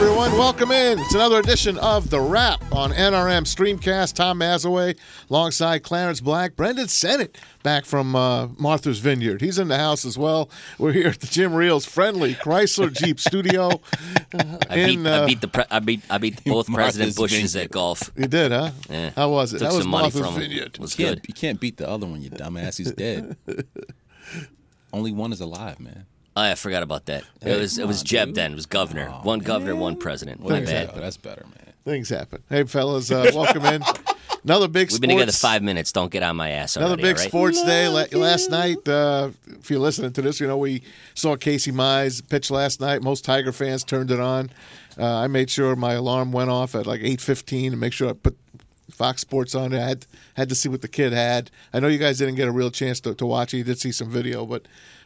everyone. Welcome in. It's another edition of The Rap on NRM Streamcast. Tom Mazawey alongside Clarence Black. Brendan Sennett back from uh, Martha's Vineyard. He's in the house as well. We're here at the Jim Riehl's friendly Chrysler Jeep studio. I beat, I beat the pre- I beat I beat both President Martha's Bushes Vineyard. at golf. You did, huh? Yeah. How was it? Took that was some money Martha's from him. Vineyard. Was You can't, good. you can't beat the other one, you dumbass. He's dead. Only one is alive, man. Oh, I forgot about that. Hey, it was it was on, Jeb dude. then. It was governor. one governor, one president. My Thanks, bad. Oh, that's better, man. Things happen. Hey, fellas, uh, welcome in. Another big We've sports. been together five minutes. Don't get on my ass Another already. big all right? sports day La- last night. Uh, if you're listening to this, you know we saw Casey Mize pitch last night. Most Tiger fans turned it on. Uh, I made sure my alarm went off at like 8:15 to make sure I put Fox Sports on. I had had to see what the kid had. I know you guys didn't get a real chance to, to watch it. You did see some video, but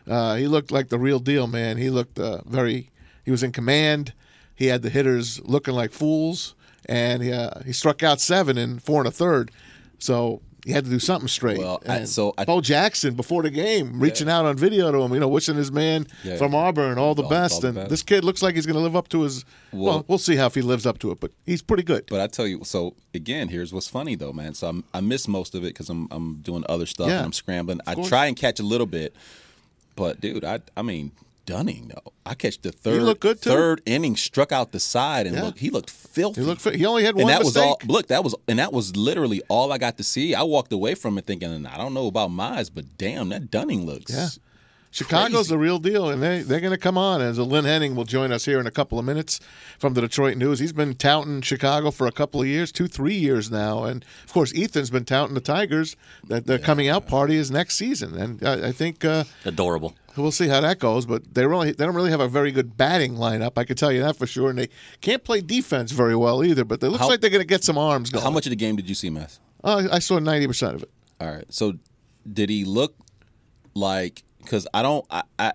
uh, he looked like the real deal, man. He looked uh, very. He was in command. He had the hitters looking like fools, and he, uh, he struck out seven in four and a third. So he had to do something straight. Well, I- so I- Bo Jackson before the game reaching out on video to him, you know, wishing his man Yeah. from Auburn all the All- best. all the and best. this kid looks like he's going to live up to his. Well, Well- we'll see how if he lives up to it, but he's pretty good. But I tell you, so again, here's what's funny though, man. So I'm, I miss most of it because I'm I'm doing other stuff Yeah. and I'm scrambling. I try and catch a little bit, but dude, I I mean Dunning though, I catch the third third inning, struck out the side and Yeah. look, he looked filthy. He looked. He only had one and that mistake. was all. Look, that was and that was literally all I got to see. I walked away from it thinking, I don't know about Mize, but damn, that Dunning looks. Yeah. Chicago's the real deal, and they they're going to come on. As Lynn Henning will join us here in a couple of minutes from the Detroit News. He's been touting Chicago for a couple of years, two three years now, and of course Ethan's been touting the Tigers that their coming out party is next season, and I, I think. Uh, Adorable. We'll see how that goes, but they really they don't really have a very good batting lineup. I can tell you that for sure, and they can't play defense very well either. But it looks How- like they're going to get some arms going. How much of the game did you see, Mess? Oh, I saw ninety percent of it. All right. So, did he look like? Because I don't, I, I,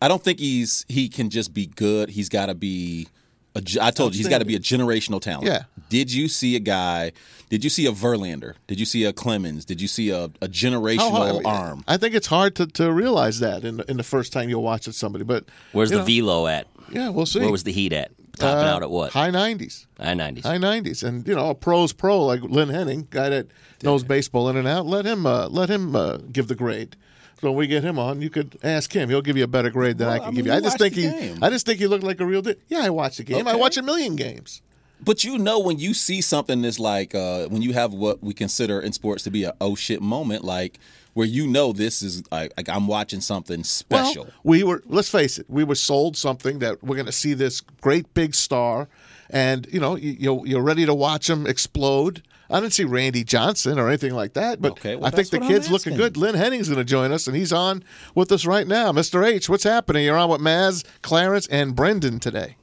I don't think he's he can just be good. He's got to be. A, ge- I told you he's got to be a generational talent. Yeah. Did you see a guy? Did you see a Verlander? Did you see a Clemens? Did you see a, a generational hard- I mean, arm? I think it's hard to, to realize that in the, in the first time you'll watch it somebody. But Where's the know, velo at? Yeah, we'll see. Where was the heat at? Topping Uh, out at what? High nineties. High nineties. High nineties, and you know a pro's pro like Lynn Henning, guy that knows baseball in and out. Let him uh, let him uh, give the grade. So when we get him on, you could ask him. He'll give you a better grade than I Well, can I give mean, you. I just think he, game. I just think he looked like a real. Di- yeah, I watched the game. I watch a million games. But you know when you see something that's like uh, when you have what we consider in sports to be a oh shit moment, like where you know this is like, like I'm watching something special. Well, we were. Let's face it. We were sold something that we're going to see this great big star, and you know you, you're, you're ready to watch him explode. I didn't see Randy Johnson or anything like that, but Okay, well, I think the kid's looking good. Lynn Henning's going to join us, and he's on with us right now. Mr. H, what's happening? You're on with Maz, Clarence, and Brendan today.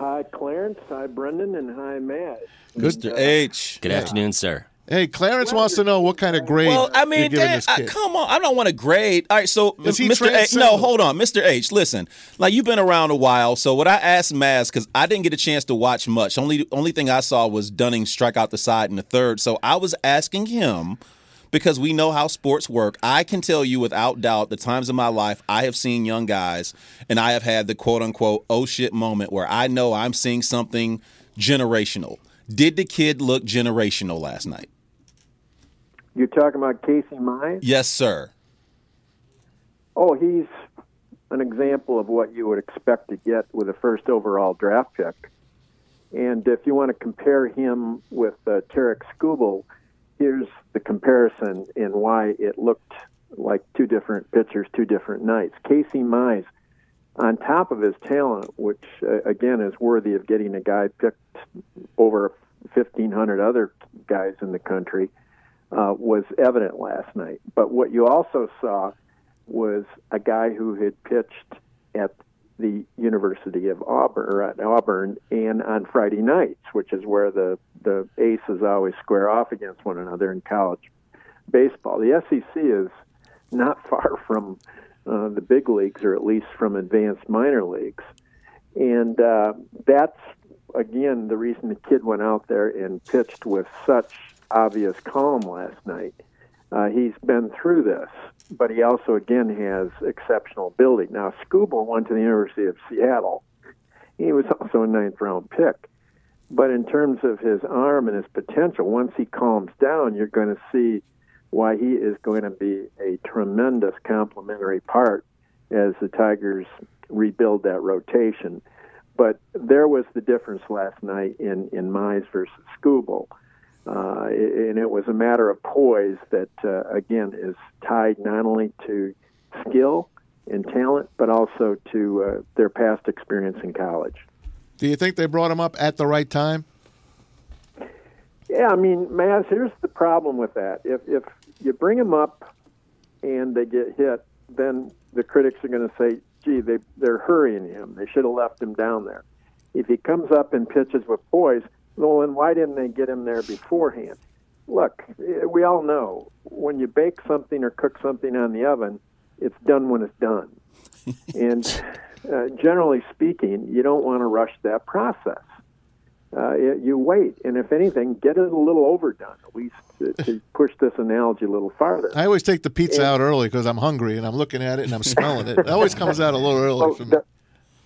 Hi, Clarence. Hi, Brendan. And hi, Matt. Mr. Uh, H. Good afternoon, sir. Hey, Clarence wants to know what kind of grade Well, I you're mean, giving damn, I, come on. I don't want to grade. All right, so Is Mr. H, no, hold on, Mr. H. Listen, like you've been around a while, so what I asked Maz because I didn't get a chance to watch much. Only only thing I saw was Dunning strike out the side in the third. So I was asking him because we know how sports work. I can tell you without doubt the times in my life I have seen young guys and I have had the quote unquote oh shit moment where I know I'm seeing something generational. Did the kid look generational last night? You're talking about Casey Mize? Yes, sir. Oh, he's an example of what you would expect to get with a first overall draft pick. And if you want to compare him with uh, Tarik Skubal, here's the comparison in why it looked like two different pitchers, two different nights. Casey Mize, on top of his talent, which uh, again is worthy of getting a guy picked over 1,500 other guys in the country, uh, was evident last night. But what you also saw was a guy who had pitched at the University of Auburn, at Auburn, and on Friday nights, which is where the the aces always square off against one another in college baseball. The SEC is not far from uh, the big leagues, or at least from advanced minor leagues, and uh, that's again the reason the kid went out there and pitched with such obvious calm last night. Uh, he's been through this, but he also again has exceptional ability. Now, Skubal went to the University of Seattle, He was also a ninth round pick. But in terms of his arm and his potential, once he calms down, you're going to see why he is going to be a tremendous complementary part as the Tigers rebuild that rotation. But there was the difference last night in, in Mize versus Skubal. Uh, and it was a matter of poise that, uh, again, is tied not only to skill and talent, but also to uh, their past experience in college. Do you think they brought him up at the right time? Yeah, I mean, Maz, here's the problem with that. If if you bring him up and they get hit, then the critics are going to say, "Gee, they they're hurrying him. They should have left him down there." If he comes up and pitches with poise, well, then why didn't they get him there beforehand? Look, we all know when you bake something or cook something on the oven, it's done when it's done. and uh, generally speaking, you don't want to rush that process. Uh, you wait, and if anything, get it a little overdone, at least to, to push this analogy a little farther. I always take the pizza and, out early because I'm hungry and I'm looking at it and I'm smelling it. It always comes out a little early well, for me. The,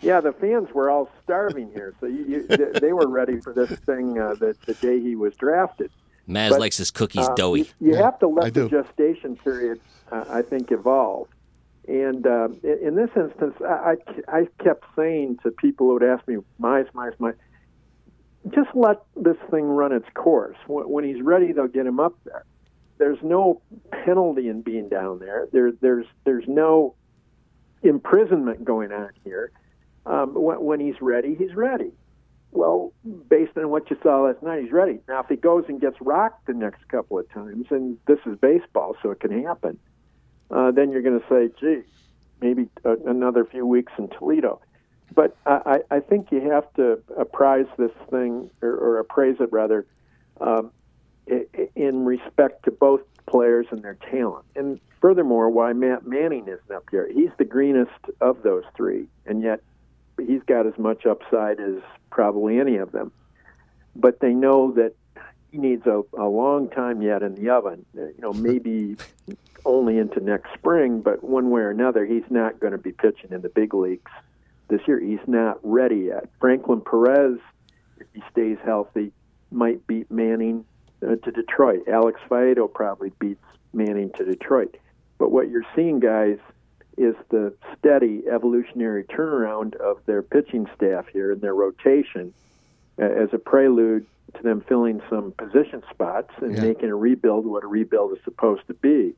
yeah, the fans were all starving here, so you, you, they were ready for this thing uh, the, the day he was drafted. Maz but, likes his cookies uh, doughy. You, you yeah, have to let the gestation period, uh, I think, evolve. And uh, in this instance, I, I kept saying to people who would ask me, Mize, Mize, Mize, just let this thing run its course. When he's ready, they'll get him up there. There's no penalty in being down there. There, there's, there's no imprisonment going on here. Um, when, he's ready, he's ready. Well, based on what you saw last night, he's ready. Now, if he goes and gets rocked the next couple of times, and this is baseball, so it can happen uh, then you're going to say, gee, maybe another few weeks in Toledo. But I, I think you have to apprise this thing, or, or appraise it rather, um, in respect to both players and their talent. And furthermore, why Matt Manning isn't up here. He's the greenest of those three, and yet he's got as much upside as probably any of them. But they know that he needs a, a long time yet in the oven. You know, maybe only into next spring, but one way or another, he's not going to be pitching in the big leagues this year. He's not ready yet. Franklin Perez, if he stays healthy, might beat Manning uh, to Detroit. Alex Faedo probably beats Manning to Detroit. But what you're seeing, guys, is the steady evolutionary turnaround of their pitching staff here and their rotation uh, as a prelude to them filling some position spots and yeah. making a rebuild what a rebuild is supposed to be.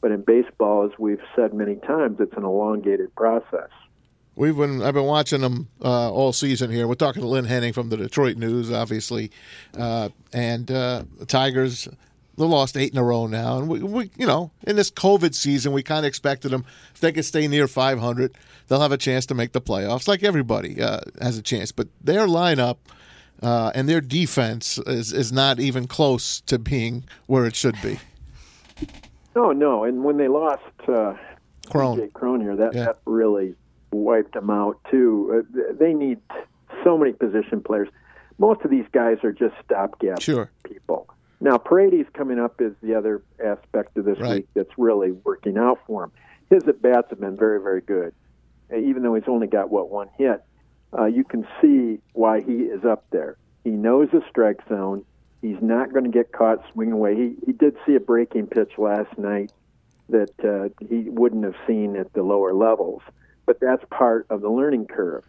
But in baseball, as we've said many times, it's an elongated process. We've been I've been watching them uh, all season here. We're talking to Lynn Henning from the Detroit News, obviously, uh, and uh, the Tigers. They lost eight in a row now, and we, we you know, in this COVID season, we kind of expected them if they could stay near 500, they'll have a chance to make the playoffs, like everybody uh, has a chance. But their lineup uh, and their defense is is not even close to being where it should be. No, no. And when they lost uh, Cron. Cron here, that, yeah. that really wiped them out, too. Uh, they need so many position players. Most of these guys are just stopgap sure. people. Now, Paredes coming up is the other aspect of this right. week that's really working out for him. His at bats have been very, very good. Uh, even though he's only got, what, one hit, uh, you can see why he is up there. He knows the strike zone. He's not going to get caught swinging away. He he did see a breaking pitch last night that uh, he wouldn't have seen at the lower levels, but that's part of the learning curve.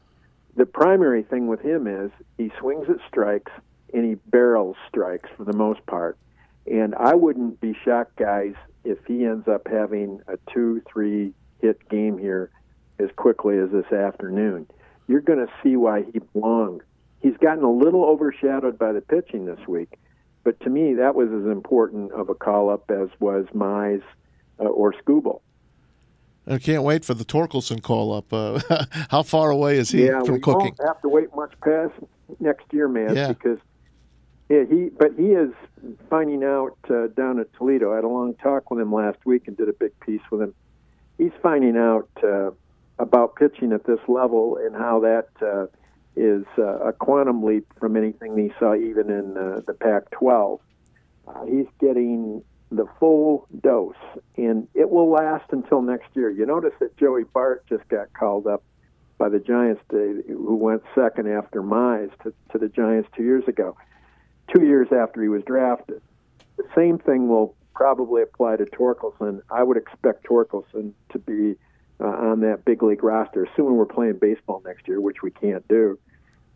The primary thing with him is he swings at strikes and barrel strikes for the most part. And I wouldn't be shocked, guys, if he ends up having a two, three hit game here as quickly as this afternoon. You're going to see why he belongs he's gotten a little overshadowed by the pitching this week. But to me, that was as important of a call up as was Mize uh, or Skubal. I can't wait for the Torkelson call up. Uh, how far away is he yeah, from we cooking? Won't have to wait much past next year, man, yeah. because yeah, he. But he is finding out uh, down at Toledo. I had a long talk with him last week and did a big piece with him. He's finding out uh, about pitching at this level and how that uh, is uh, a quantum leap from anything he saw even in uh, the Pac 12. Uh, he's getting the full dose, and it will last until next year. You notice that Joey Bart just got called up by the Giants, to, who went second after Mize to, to the Giants two years ago, two years after he was drafted. The same thing will probably apply to Torkelson. I would expect Torkelson to be uh, on that big league roster, assuming we're playing baseball next year, which we can't do.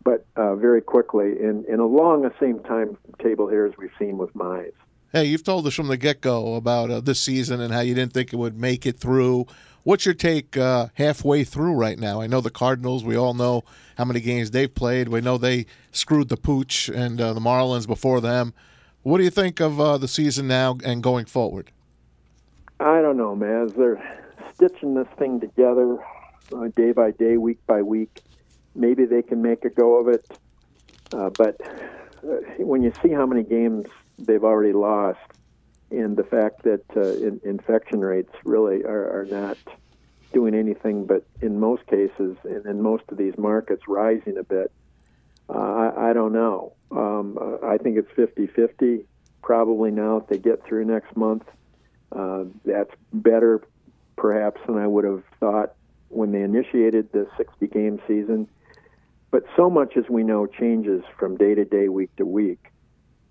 But uh, very quickly, and, and along the same timetable here as we've seen with Mize. Hey, you've told us from the get go about uh, this season and how you didn't think it would make it through. What's your take uh, halfway through right now? I know the Cardinals. We all know how many games they've played. We know they screwed the Pooch and uh, the Marlins before them. What do you think of uh, the season now and going forward? I don't know, man. They're stitching this thing together uh, day by day, week by week, maybe they can make a go of it. Uh, but uh, when you see how many games they've already lost, and the fact that uh, in, infection rates really are, are not doing anything but in most cases and in most of these markets rising a bit uh, I, I don't know. Um, i think it's 50-50 probably now if they get through next month. Uh, that's better perhaps than i would have thought when they initiated the 60 game season. But so much as we know changes from day to day week to week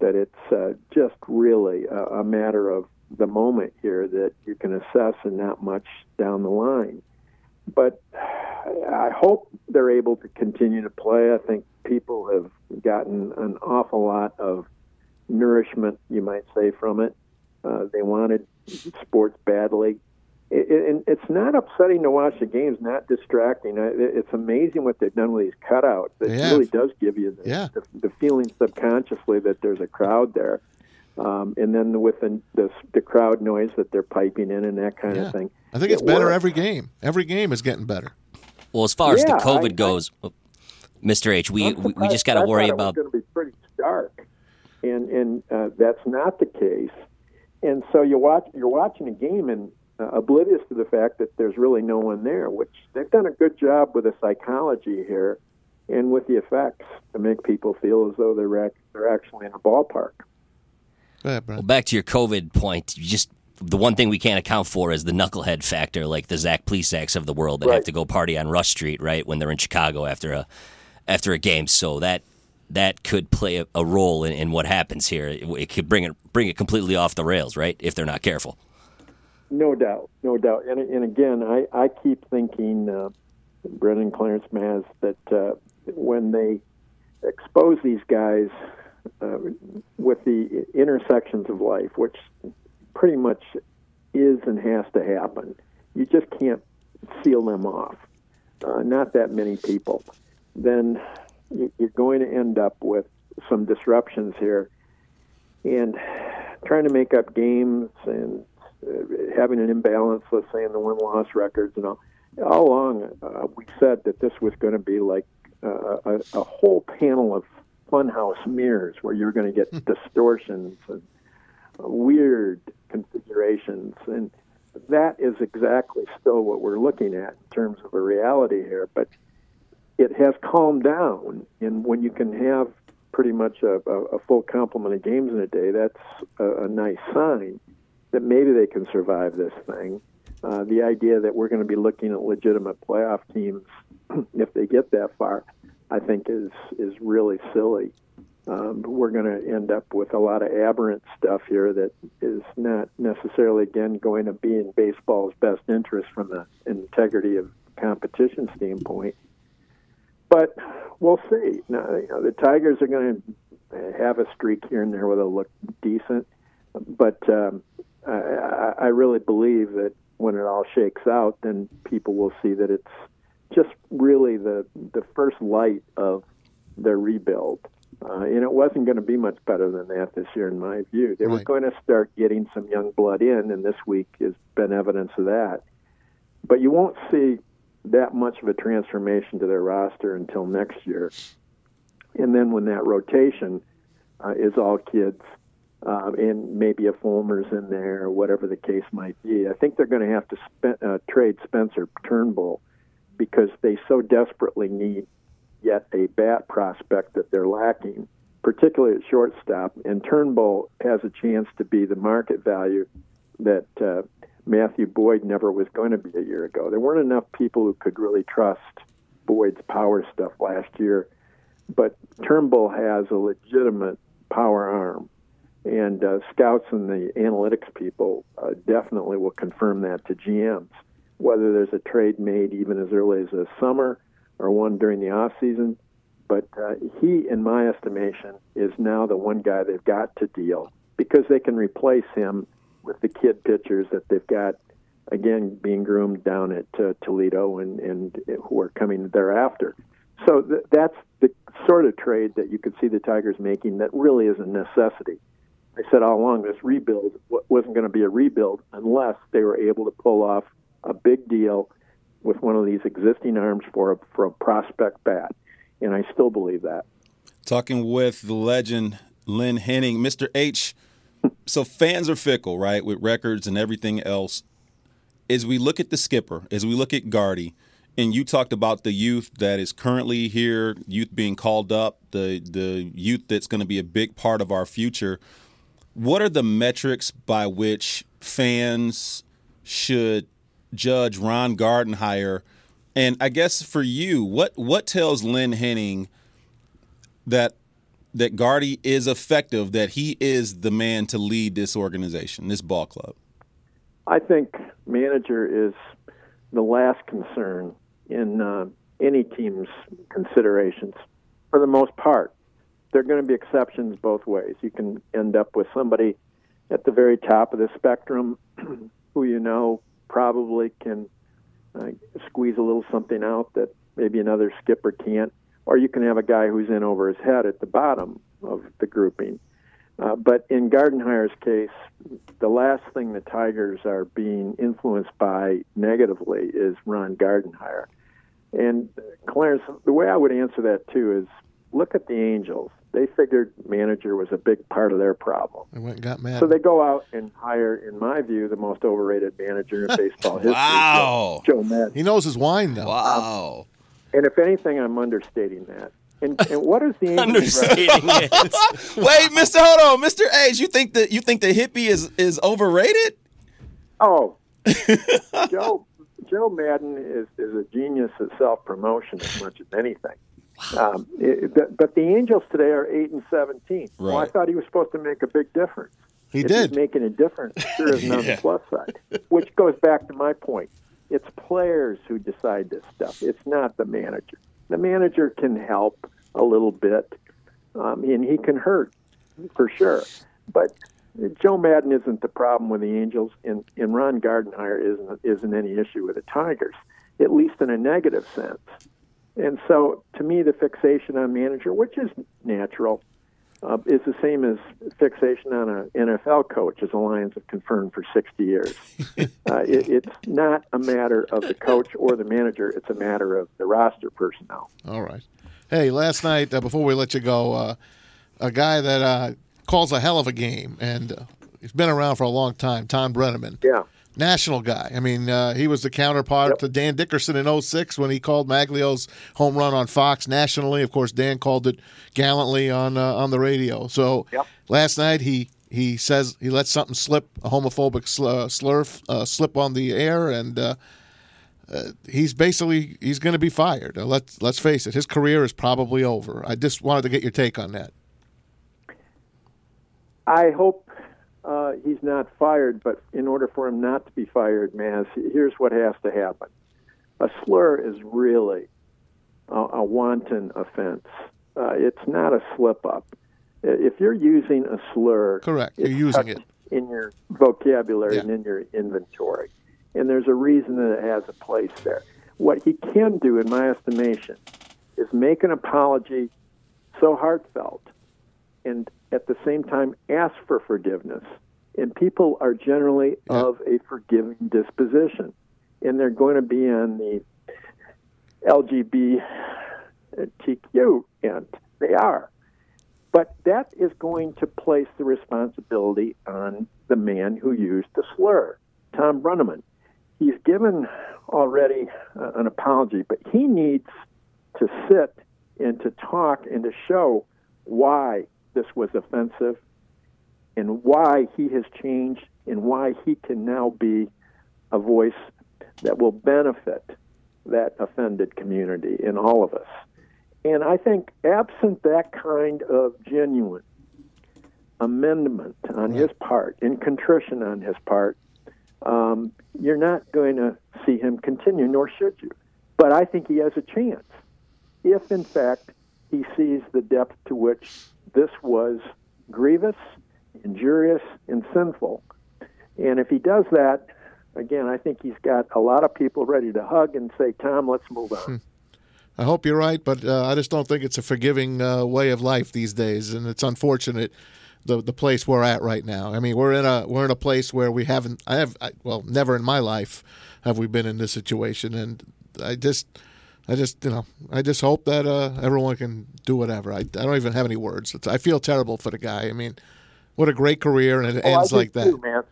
that it's uh, just really a, a matter of the moment here that you can assess and not much down the line. But I hope they're able to continue to play. I think people have gotten an awful lot of nourishment, you might say, from it. Uh, they wanted sports badly it, it, it's not upsetting to watch the games, not distracting. It's amazing what they've done with these cutouts. It yeah. really does give you the, yeah. the, the, feeling subconsciously that there's a crowd there. Um, and then with the, the, the crowd noise that they're piping in and that kind yeah. of thing. I think it's it better works. every game. Every game is getting better. Well, as far as the COVID I, goes, I, Mr. H, we we, we just got to worry about. It's going to be pretty stark, and and uh, that's not the case. And so you watch you're watching a game and uh, oblivious to the fact that there's really no one there, which they've done a good job with the psychology here and with the effects to make people feel as though they're, they're actually in a ballpark. Ahead, well, back to your COVID point, you just the one thing we can't account for is the knucklehead factor, like the Zach Plesac's of the world that right. have to go party on Rush Street, right, when they're in Chicago after a after a game. So that that could play a, a role in, in, what happens here. It, it could bring it bring it completely off the rails, right, if they're not careful. No doubt, no doubt. And, and again, I, I keep thinking, uh, Brendan Clarence Maz, that uh, when they expose these guys uh, with the intersections of life, which pretty much is and has to happen, you just can't seal them off. Uh, not that many people. Then you're going to end up with some disruptions here and trying to make up games and having an imbalance, let's say, in the win loss records and all. All along, uh, we said that this was going to be like uh, a, a whole panel of funhouse mirrors where you're going to get hmm. distortions and weird configurations. And that is exactly still what we're looking at in terms of a reality here. But it has calmed down. And when you can have pretty much a, a, a full complement of games in a day, that's a, a nice sign that maybe they can survive this thing. Uh, the idea that we're going to be looking at legitimate playoff teams if they get that far, I think is is really silly. Um, we're going to end up with a lot of aberrant stuff here that is not necessarily again going to be in baseball's best interest from the integrity of competition standpoint. But we'll see. Now, you know, the Tigers are going to have a streak here and there where they'll look decent, but um, I, I really believe that when it all shakes out, then people will see that it's just really the the first light of their rebuild. Uh, and it wasn't going to be much better than that this year, in my view. They right. were going to start getting some young blood in, and this week has been evidence of that. But you won't see that much of a transformation to their roster until next year. And then when that rotation uh, is all kids uh, and maybe a Fulmer's in there, whatever the case might be. I think they're going to have to spe- uh, trade Spencer Turnbull because they so desperately need yet a bat prospect that they're lacking, particularly at shortstop. And Turnbull has a chance to be the market value that uh, Matthew Boyd never was going to be a year ago. There weren't enough people who could really trust Boyd's power stuff last year, but Turnbull has a legitimate power arm, and uh, scouts and the analytics people uh, definitely will confirm that to GMs. Whether there's a trade made even as early as the summer or one during the off season, but uh, he, in my estimation, is now the one guy they've got to deal because they can replace him with the kid pitchers that they've got again being groomed down at uh, Toledo and and who are coming thereafter. So th- that's the sort of trade that you could see the Tigers making that really is a necessity. I said all along this rebuild wasn't going to be a rebuild unless they were able to pull off a big deal with one of these existing arms for a, for a prospect bat, and I still believe that. Talking with the legend Lynn Henning, Mr. H. So fans are fickle, right, with records and everything else. As we look at the skipper, as we look at Gardy, and you talked about the youth that is currently here, youth being called up, the the youth that's going to be a big part of our future. What are the metrics by which fans should judge Ron Gardenhire? And I guess for you, what what tells Lynn Henning that that Gardy is effective, that he is the man to lead this organization, this ball club? I think manager is the last concern in uh, any team's considerations for the most part. There are going to be exceptions both ways. You can end up with somebody at the very top of the spectrum who you know probably can uh, squeeze a little something out that maybe another skipper can't, or you can have a guy who's in over his head at the bottom of the grouping. Uh, but in Gardenhire's case, the last thing the Tigers are being influenced by negatively is Ron Gardenhire. And Clarence, the way I would answer that too is look at the Angels. They figured manager was a big part of their problem. They went and got mad. So they go out and hire, in my view, the most overrated manager in baseball history. wow. Joe, Joe Maddon. He knows his wine, though. Wow. Um, and if anything, I'm understating that. And, and what is the Understating it. Wait, Mister, hold on, Mister H. You think that you think the hippie is is overrated? Oh, Joe Joe Maddon is is a genius at self promotion as much as anything. Um, it, but, the Angels today are eight and seventeen. Well, I thought he was supposed to make a big difference. He if did. He's making a difference. Sure isn't on the plus side. Which goes back to my point. It's players who decide this stuff. It's not the manager. The manager can help a little bit, um, and he can hurt for sure. But Joe Maddon isn't the problem with the Angels, and, and Ron Gardenhire isn't isn't any issue with the Tigers, at least in a negative sense. And so, to me, the fixation on manager, which is natural, uh, is the same as fixation on an NFL coach, as the Lions have confirmed for 60 years. uh, it, it's not a matter of the coach or the manager; it's a matter of the roster personnel. All right. Hey, last night, uh, before we let you go, uh, a guy that uh, calls a hell of a game, and uh, he's been around for a long time, Tom Brennaman. Yeah. National guy. I mean, uh, he was the counterpart Yep. to Dan Dickerson in 06 when he called Magglio's home run on Fox nationally. Of course, Dan called it gallantly on uh, on the radio. So Yep. last night he he says he let something slip, a homophobic uh, slur uh, slip on the air, and uh, uh, he's basically he's going to be fired. Uh, let's let's face it, his career is probably over. I just wanted to get your take on that. I hope uh, he's not fired, but in order for him not to be fired, Maz, here's what has to happen. A slur is really a, a wanton offense. Uh, it's not a slip up. If you're using a slur, Correct. You're using it. in your vocabulary Yeah. and in your inventory, and there's a reason that it has a place there. What he can do, in my estimation, is make an apology so heartfelt and at the same time ask for forgiveness. And people are generally Yeah. of a forgiving disposition, and they're going to be on the LGBTQ end. They are. But that is going to place the responsibility on the man who used the slur, Tom Brennaman. He's given already uh, an apology, but he needs to sit and to talk and to show why this was offensive and why he has changed and why he can now be a voice that will benefit that offended community in all of us. And I think, absent that kind of genuine amendment on his part, in contrition on his part, um, you're not going to see him continue, nor should you. But I think he has a chance if, in fact, he sees the depth to which this was grievous, injurious, and sinful. And if he does that, again, I think he's got a lot of people ready to hug and say, Tom, let's move on. Hmm. I hope you're right, but uh, I just don't think it's a forgiving uh, way of life these days, and it's unfortunate the the place we're at right now. I mean, we're in a we're in a place where we haven't. I have I, well, never in my life have we been in this situation, and I just. I just, you know, I just hope that uh, everyone can do whatever. I, I don't even have any words. It's, I feel terrible for the guy. I mean, what a great career, and it oh, ends like too, that. Man.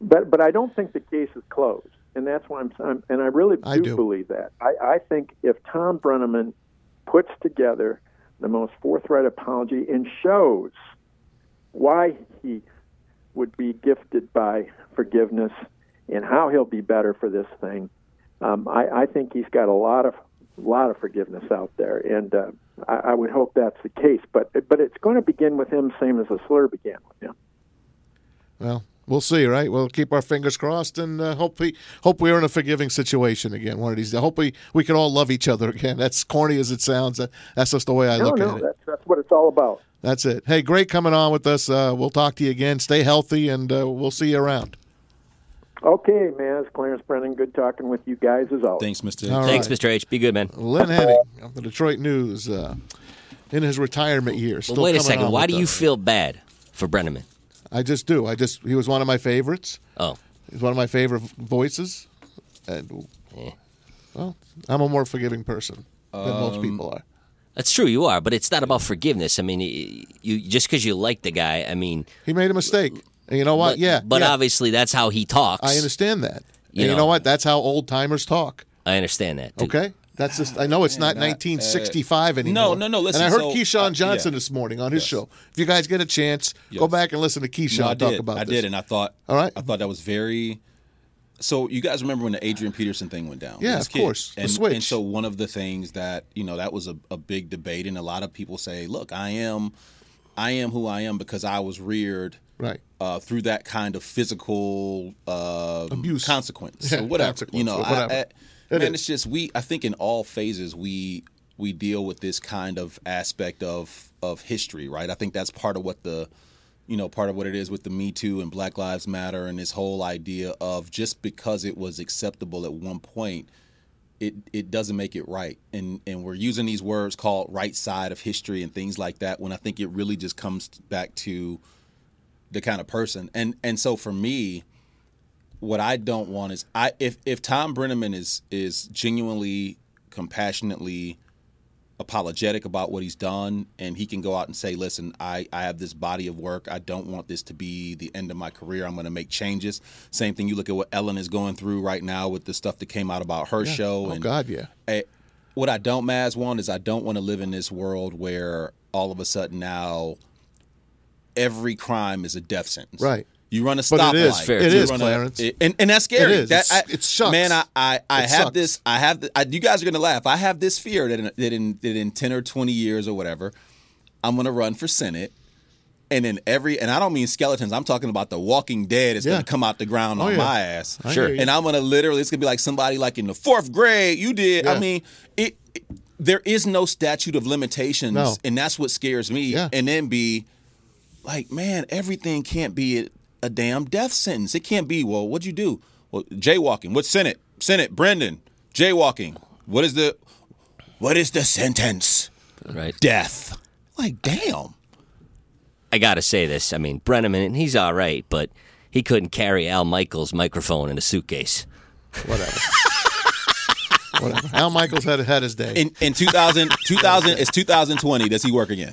But but I don't think the case is closed, and that's why I'm, I'm and I really do, I do. believe that. I, I think if Tom Brennaman puts together the most forthright apology and shows why he would be gifted by forgiveness and how he'll be better for this thing. Um, I, I think he's got a lot of lot of forgiveness out there, and uh, I, I would hope that's the case. But but it's going to begin with him, same as the slur began with him. Well, we'll see, right? We'll keep our fingers crossed and uh, hope we hope we're in a forgiving situation again. One of these. Days. Hope we, we can all love each other again. That's corny as it sounds. That's just the way I no, look no, at it. That's, that's what it's all about. That's it. Hey, great coming on with us. Uh, we'll talk to you again. Stay healthy, and uh, we'll see you around. Okay, man. It's Clarence Brennan. Good talking with you guys as always. Thanks, Mr. All Thanks, right. Mr. H. Be good, man. Lynn Henning of the Detroit News uh, in his retirement years. Well, wait a second. Why do you feel bad for Brennaman? I just do. I just he was one of my favorites. Oh, He's one of my favorite voices, and Yeah. well, I'm a more forgiving person than most Um, people are. that's true. You are, but it's not about forgiveness. I mean, you just because you like the guy. I mean, He made a mistake, and you know what? but, yeah, but yeah, obviously that's how he talks. I understand that. You and you know. know what? That's how old timers talk. I understand that. too. Okay. That's just. I know it's not Man, I- 1965 anymore. no, no, no, listen, And I heard so, Keyshawn uh, Johnson yeah. this morning on his Yes. show. If you guys get a chance, go back and listen to Keyshawn No, I talk did. about I this. did, and I thought. All right. I thought that was very. So you guys remember when the Adrian Peterson thing went down? Yeah, of kid. course. The And, switch. and so one of the things that you know that was a, a big debate, and a lot of people say, "Look, I am, I am who I am because I was reared." right. uh, through that kind of physical uh, Abuse. consequence Yeah, or whatever. consequence you know, whatever. I, I, It man, is. it's just we. I think in all phases we we deal with this kind of aspect of of history, right? I think that's part of what the you know part of what it is with the Me Too and Black Lives Matter and this whole idea of just because it was acceptable at one point. It, it doesn't make it right, and and we're using these words called right side of history and things like that. When I think it really just comes back to the kind of person. And and so for me, what I don't want is I if if Tom Brennaman is is genuinely compassionately apologetic about what he's done and he can go out and say listen I, I have this body of work i don't want this to be the end of my career i'm going to make changes same thing you look at what ellen is going through right now with the stuff that came out about her show Oh and God, yeah. Eh, what I don't, Maz, want is I don't want to live in this world where all of a sudden now every crime is a death sentence. Right. You run a But stoplight. it is. Fair. you It is, run a- Clarence. and, and that's scary. It is. That, I, it sucks. Man, I, I, I It have sucks. this. I have. I, you guys are gonna laugh. I have this fear that in, that in that in ten or twenty years or whatever, I'm gonna run for senate. And then every, and I don't mean skeletons. I'm talking about the Walking Dead is Yeah. going to come out the ground Oh, on yeah. my ass. I Sure. And I'm gonna literally, it's gonna be like somebody like in the fourth grade. You did. Yeah. I mean, it, it- There is no statute of limitations, No. and that's what scares me. Yeah. And then be like, man, everything can't be a, a damn death sentence. It can't be. Well, what'd you do? Well, jaywalking. What's Senate? Senate. Brendan. Jaywalking. What is the? What is the sentence? Right. Death. Like, damn. I got to say this. I mean, Brennaman, he's all right, but he couldn't carry Al Michaels' microphone in a suitcase. Whatever. Whatever. Al Michaels had had his day. In in 2000, 2000 it's 2020. Does he work again?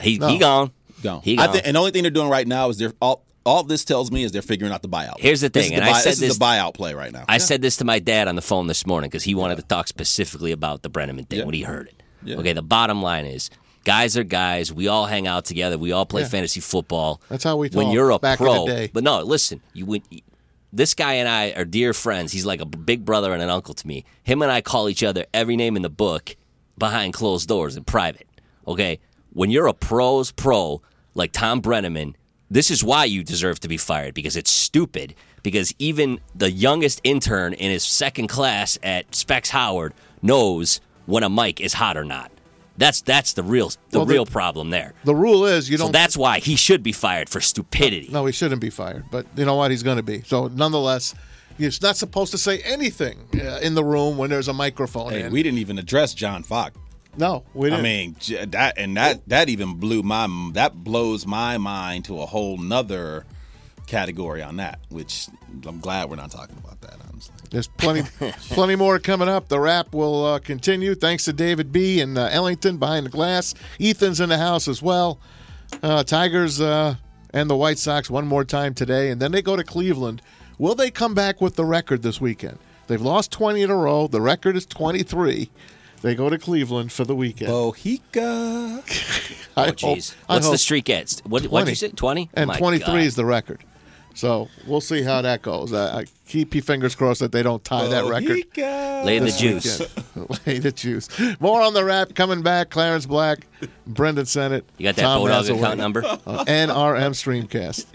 He, No. he gone. Gone. He I gone. think, and the only thing they're doing right now is they're all. All this tells me is they're figuring out the buyout. Here's the thing, is and the I buy- said this, this- is the buyout play right now. I said this to my dad on the phone this morning because he wanted to talk specifically about the Brennaman thing Yeah. when he heard it. Yeah. Okay, the bottom line is guys are guys. We all hang out together. We all play Yeah. fantasy football. That's how we When talk you're a back in pro, the day. but no, listen, you win. this guy and I are dear friends. He's like a big brother and an uncle to me. Him and I call each other every name in the book behind closed doors in private. Okay? When you're a pro's pro like Tom Brennaman, this is why you deserve to be fired because it's stupid. Because even the youngest intern in his second class at Specs Howard knows when a mic is hot or not. That's that's the real the Well, the- real problem there. The rule is you So don't. that's why he should be fired for stupidity. no, he shouldn't be fired. But you know what? He's going to be. So nonetheless, he's not supposed to say anything uh, in the room when there's a microphone. Hey, in. we didn't even address John Fox. No, we didn't. I mean, that and that that even blew my that blows my mind to a whole nother category on that. Which I'm glad we're not talking about that. Honestly, There's plenty, plenty more coming up. The rap will uh, continue. Thanks to David B. and uh, Ellington behind the glass. Ethan's in the house as well. Uh, Tigers uh, and the White Sox one more time today, and then they go to Cleveland. Will they come back with the record this weekend? They've lost 20 in a row. The record is 23. They go to Cleveland for the weekend. Bohica. oh, jeez. What's the streak at? What, 20. what'd you say? 20? And My 23 God. is the record. So we'll see how that goes. I, I keep your fingers crossed that they don't tie Bohica. that record. Lay the juice. Lay the juice. More on the rap coming back. Clarence Black, Brendan Sennett. You got that Bulldog account number? Uh, NRM Streamcast.